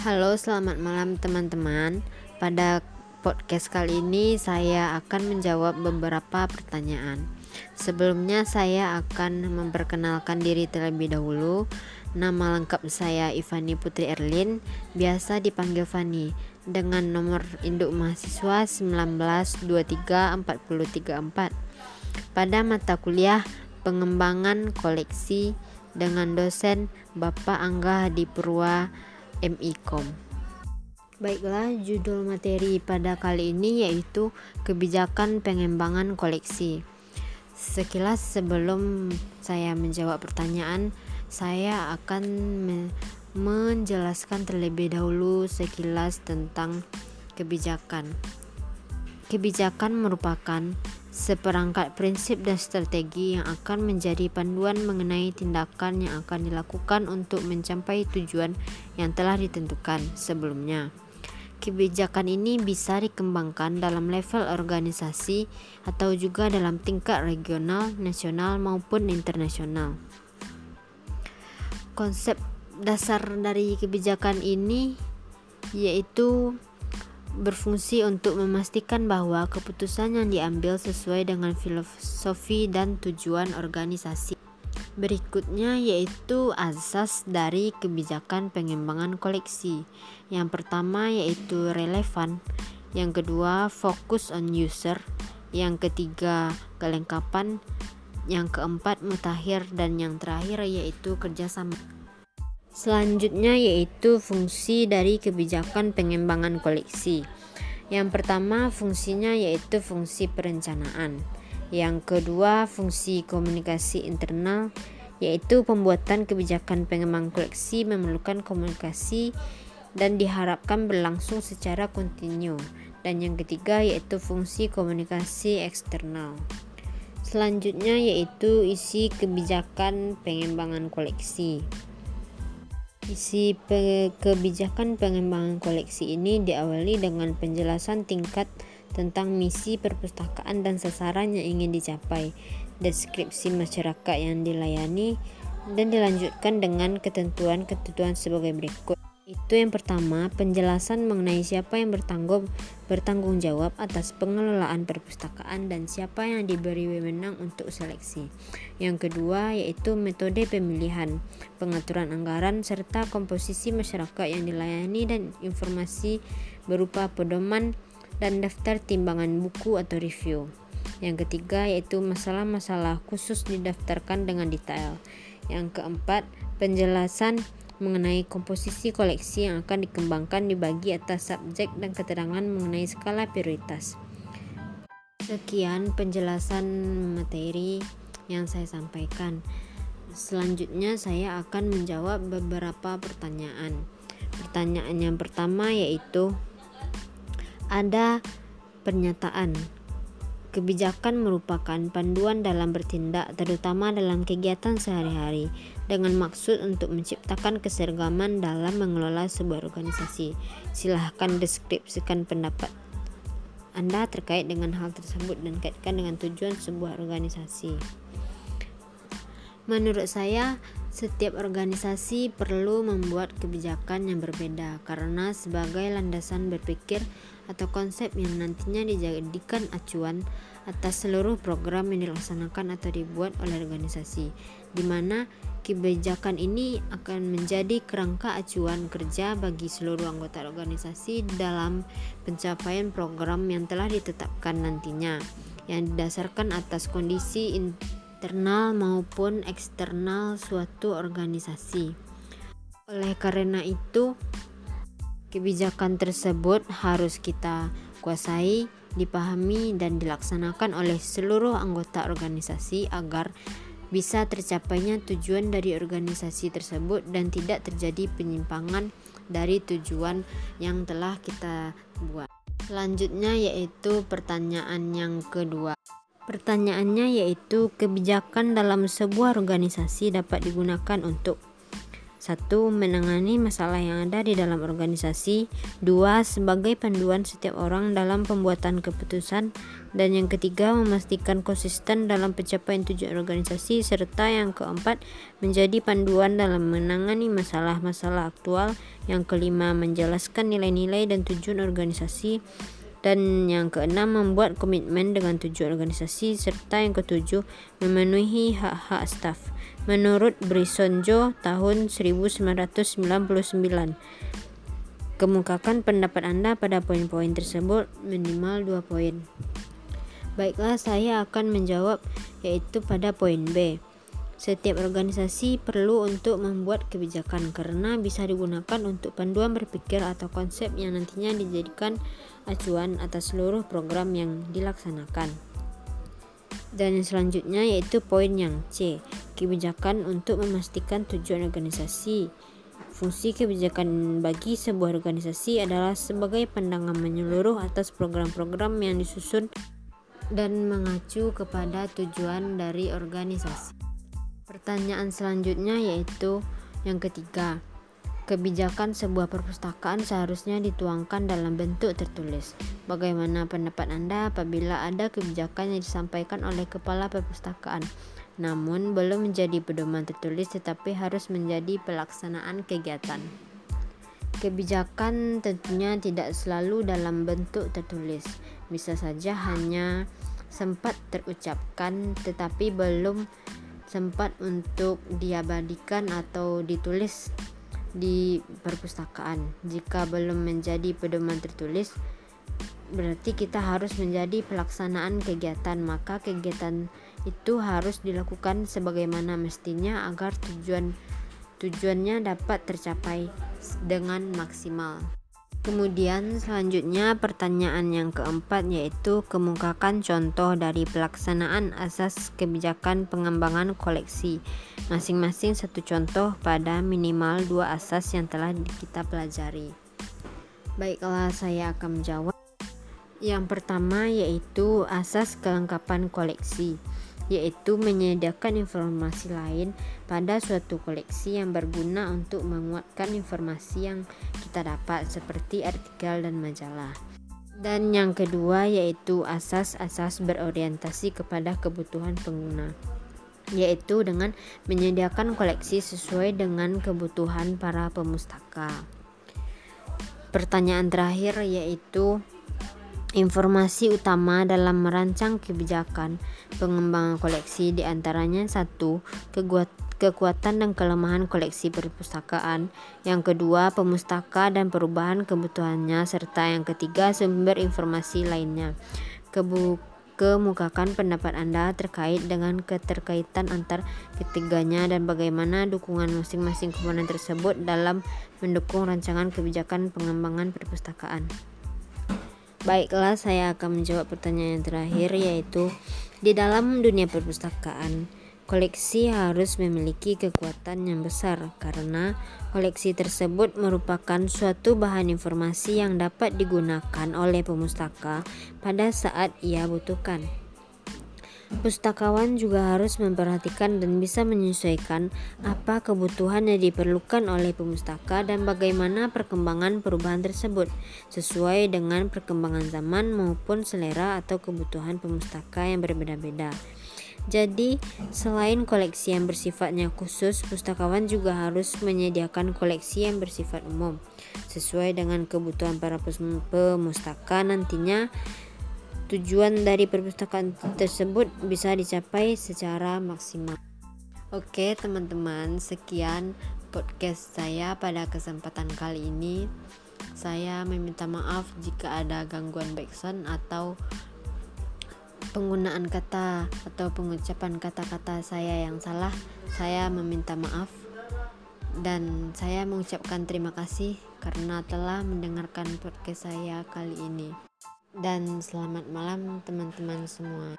Halo, selamat malam teman-teman. Pada podcast kali ini saya akan menjawab beberapa pertanyaan. Sebelumnya saya akan memperkenalkan diri terlebih dahulu. Nama lengkap saya Ivani Putri Erlin, biasa dipanggil Fani, dengan nomor induk mahasiswa 1923434. Pada mata kuliah pengembangan koleksi dengan dosen Bapak Angga Hadi Purwa MIKOM. Baiklah, judul materi pada kali ini yaitu kebijakan pengembangan koleksi. Sekilas sebelum saya menjawab pertanyaan, saya akan me menjelaskan terlebih dahulu sekilas tentang kebijakan. Kebijakan merupakan seperangkat prinsip dan strategi yang akan menjadi panduan mengenai tindakan yang akan dilakukan untuk mencapai tujuan yang telah ditentukan sebelumnya. Kebijakan ini bisa dikembangkan dalam level organisasi atau juga dalam tingkat regional, nasional maupun internasional. Konsep dasar dari kebijakan ini yaitu berfungsi untuk memastikan bahwa keputusan yang diambil sesuai dengan filosofi dan tujuan organisasi. Berikutnya yaitu asas dari kebijakan pengembangan koleksi. Yang pertama yaitu relevan, yang kedua fokus on user, yang ketiga kelengkapan, yang keempat mutakhir dan yang terakhir yaitu kerjasama. Selanjutnya yaitu fungsi dari kebijakan pengembangan koleksi. Yang pertama fungsinya yaitu fungsi perencanaan. Yang kedua fungsi komunikasi internal yaitu pembuatan kebijakan pengembangan koleksi memerlukan komunikasi dan diharapkan berlangsung secara kontinu. Dan yang ketiga yaitu fungsi komunikasi eksternal. Selanjutnya yaitu isi kebijakan pengembangan koleksi. Isi pe kebijakan pengembangan koleksi ini diawali dengan penjelasan tingkat tentang misi perpustakaan dan sasaran yang ingin dicapai, deskripsi masyarakat yang dilayani, dan dilanjutkan dengan ketentuan-ketentuan sebagai berikut. Itu yang pertama, penjelasan mengenai siapa yang bertanggung bertanggung jawab atas pengelolaan perpustakaan dan siapa yang diberi wewenang untuk seleksi. Yang kedua yaitu metode pemilihan, pengaturan anggaran serta komposisi masyarakat yang dilayani dan informasi berupa pedoman dan daftar timbangan buku atau review. Yang ketiga yaitu masalah-masalah khusus didaftarkan dengan detail. Yang keempat, penjelasan mengenai komposisi koleksi yang akan dikembangkan dibagi atas subjek dan keterangan mengenai skala prioritas. Sekian penjelasan materi yang saya sampaikan. Selanjutnya saya akan menjawab beberapa pertanyaan. Pertanyaan yang pertama yaitu ada pernyataan Kebijakan merupakan panduan dalam bertindak, terutama dalam kegiatan sehari-hari, dengan maksud untuk menciptakan keseragaman dalam mengelola sebuah organisasi. Silahkan deskripsikan pendapat Anda terkait dengan hal tersebut dan kaitkan dengan tujuan sebuah organisasi. Menurut saya, setiap organisasi perlu membuat kebijakan yang berbeda karena sebagai landasan berpikir atau konsep yang nantinya dijadikan acuan atas seluruh program yang dilaksanakan atau dibuat oleh organisasi, di mana kebijakan ini akan menjadi kerangka acuan kerja bagi seluruh anggota organisasi dalam pencapaian program yang telah ditetapkan nantinya, yang didasarkan atas kondisi internal maupun eksternal suatu organisasi. Oleh karena itu, kebijakan tersebut harus kita kuasai, dipahami, dan dilaksanakan oleh seluruh anggota organisasi agar bisa tercapainya tujuan dari organisasi tersebut dan tidak terjadi penyimpangan dari tujuan yang telah kita buat. Selanjutnya yaitu pertanyaan yang kedua. Pertanyaannya yaitu kebijakan dalam sebuah organisasi dapat digunakan untuk satu, menangani masalah yang ada di dalam organisasi. Dua, sebagai panduan setiap orang dalam pembuatan keputusan. Dan yang ketiga, memastikan konsisten dalam pencapaian tujuan organisasi serta yang keempat, menjadi panduan dalam menangani masalah-masalah aktual. Yang kelima, menjelaskan nilai-nilai dan tujuan organisasi. Dan yang keenam, membuat komitmen dengan tujuan organisasi serta yang ketujuh, memenuhi hak-hak staf. Menurut Brisonjo tahun 1999, kemukakan pendapat Anda pada poin-poin tersebut minimal dua poin. Baiklah, saya akan menjawab yaitu pada poin B. Setiap organisasi perlu untuk membuat kebijakan karena bisa digunakan untuk panduan berpikir atau konsep yang nantinya dijadikan acuan atas seluruh program yang dilaksanakan. Dan yang selanjutnya yaitu poin yang C, kebijakan untuk memastikan tujuan organisasi. Fungsi kebijakan bagi sebuah organisasi adalah sebagai pandangan menyeluruh atas program-program yang disusun dan mengacu kepada tujuan dari organisasi. Pertanyaan selanjutnya yaitu yang ketiga. Kebijakan sebuah perpustakaan seharusnya dituangkan dalam bentuk tertulis. Bagaimana pendapat Anda apabila ada kebijakan yang disampaikan oleh kepala perpustakaan, namun belum menjadi pedoman tertulis tetapi harus menjadi pelaksanaan kegiatan? Kebijakan tentunya tidak selalu dalam bentuk tertulis, bisa saja hanya sempat terucapkan tetapi belum sempat untuk diabadikan atau ditulis di perpustakaan. Jika belum menjadi pedoman tertulis, berarti kita harus menjadi pelaksanaan kegiatan, maka kegiatan itu harus dilakukan sebagaimana mestinya agar tujuan tujuannya dapat tercapai dengan maksimal. Kemudian selanjutnya pertanyaan yang keempat yaitu kemukakan contoh dari pelaksanaan asas kebijakan pengembangan koleksi. Masing-masing satu contoh pada minimal dua asas yang telah kita pelajari. Baiklah saya akan menjawab. Yang pertama yaitu asas kelengkapan koleksi yaitu menyediakan informasi lain pada suatu koleksi yang berguna untuk menguatkan informasi yang kita dapat seperti artikel dan majalah. Dan yang kedua yaitu asas-asas berorientasi kepada kebutuhan pengguna yaitu dengan menyediakan koleksi sesuai dengan kebutuhan para pemustaka. Pertanyaan terakhir yaitu Informasi utama dalam merancang kebijakan pengembangan koleksi di antaranya satu kekuatan dan kelemahan koleksi perpustakaan, yang kedua pemustaka dan perubahan kebutuhannya, serta yang ketiga sumber informasi lainnya. Kebu kemukakan pendapat Anda terkait dengan keterkaitan antar ketiganya dan bagaimana dukungan masing-masing komponen tersebut dalam mendukung rancangan kebijakan pengembangan perpustakaan. Baiklah, saya akan menjawab pertanyaan yang terakhir yaitu di dalam dunia perpustakaan, koleksi harus memiliki kekuatan yang besar karena koleksi tersebut merupakan suatu bahan informasi yang dapat digunakan oleh pemustaka pada saat ia butuhkan. Pustakawan juga harus memperhatikan dan bisa menyesuaikan apa kebutuhan yang diperlukan oleh pemustaka dan bagaimana perkembangan perubahan tersebut sesuai dengan perkembangan zaman maupun selera atau kebutuhan pemustaka yang berbeda-beda. Jadi, selain koleksi yang bersifatnya khusus, pustakawan juga harus menyediakan koleksi yang bersifat umum sesuai dengan kebutuhan para pemustaka nantinya tujuan dari perpustakaan tersebut bisa dicapai secara maksimal. Oke, teman-teman, sekian podcast saya pada kesempatan kali ini. Saya meminta maaf jika ada gangguan backsound atau penggunaan kata atau pengucapan kata-kata saya yang salah. Saya meminta maaf dan saya mengucapkan terima kasih karena telah mendengarkan podcast saya kali ini dan selamat malam teman-teman semua.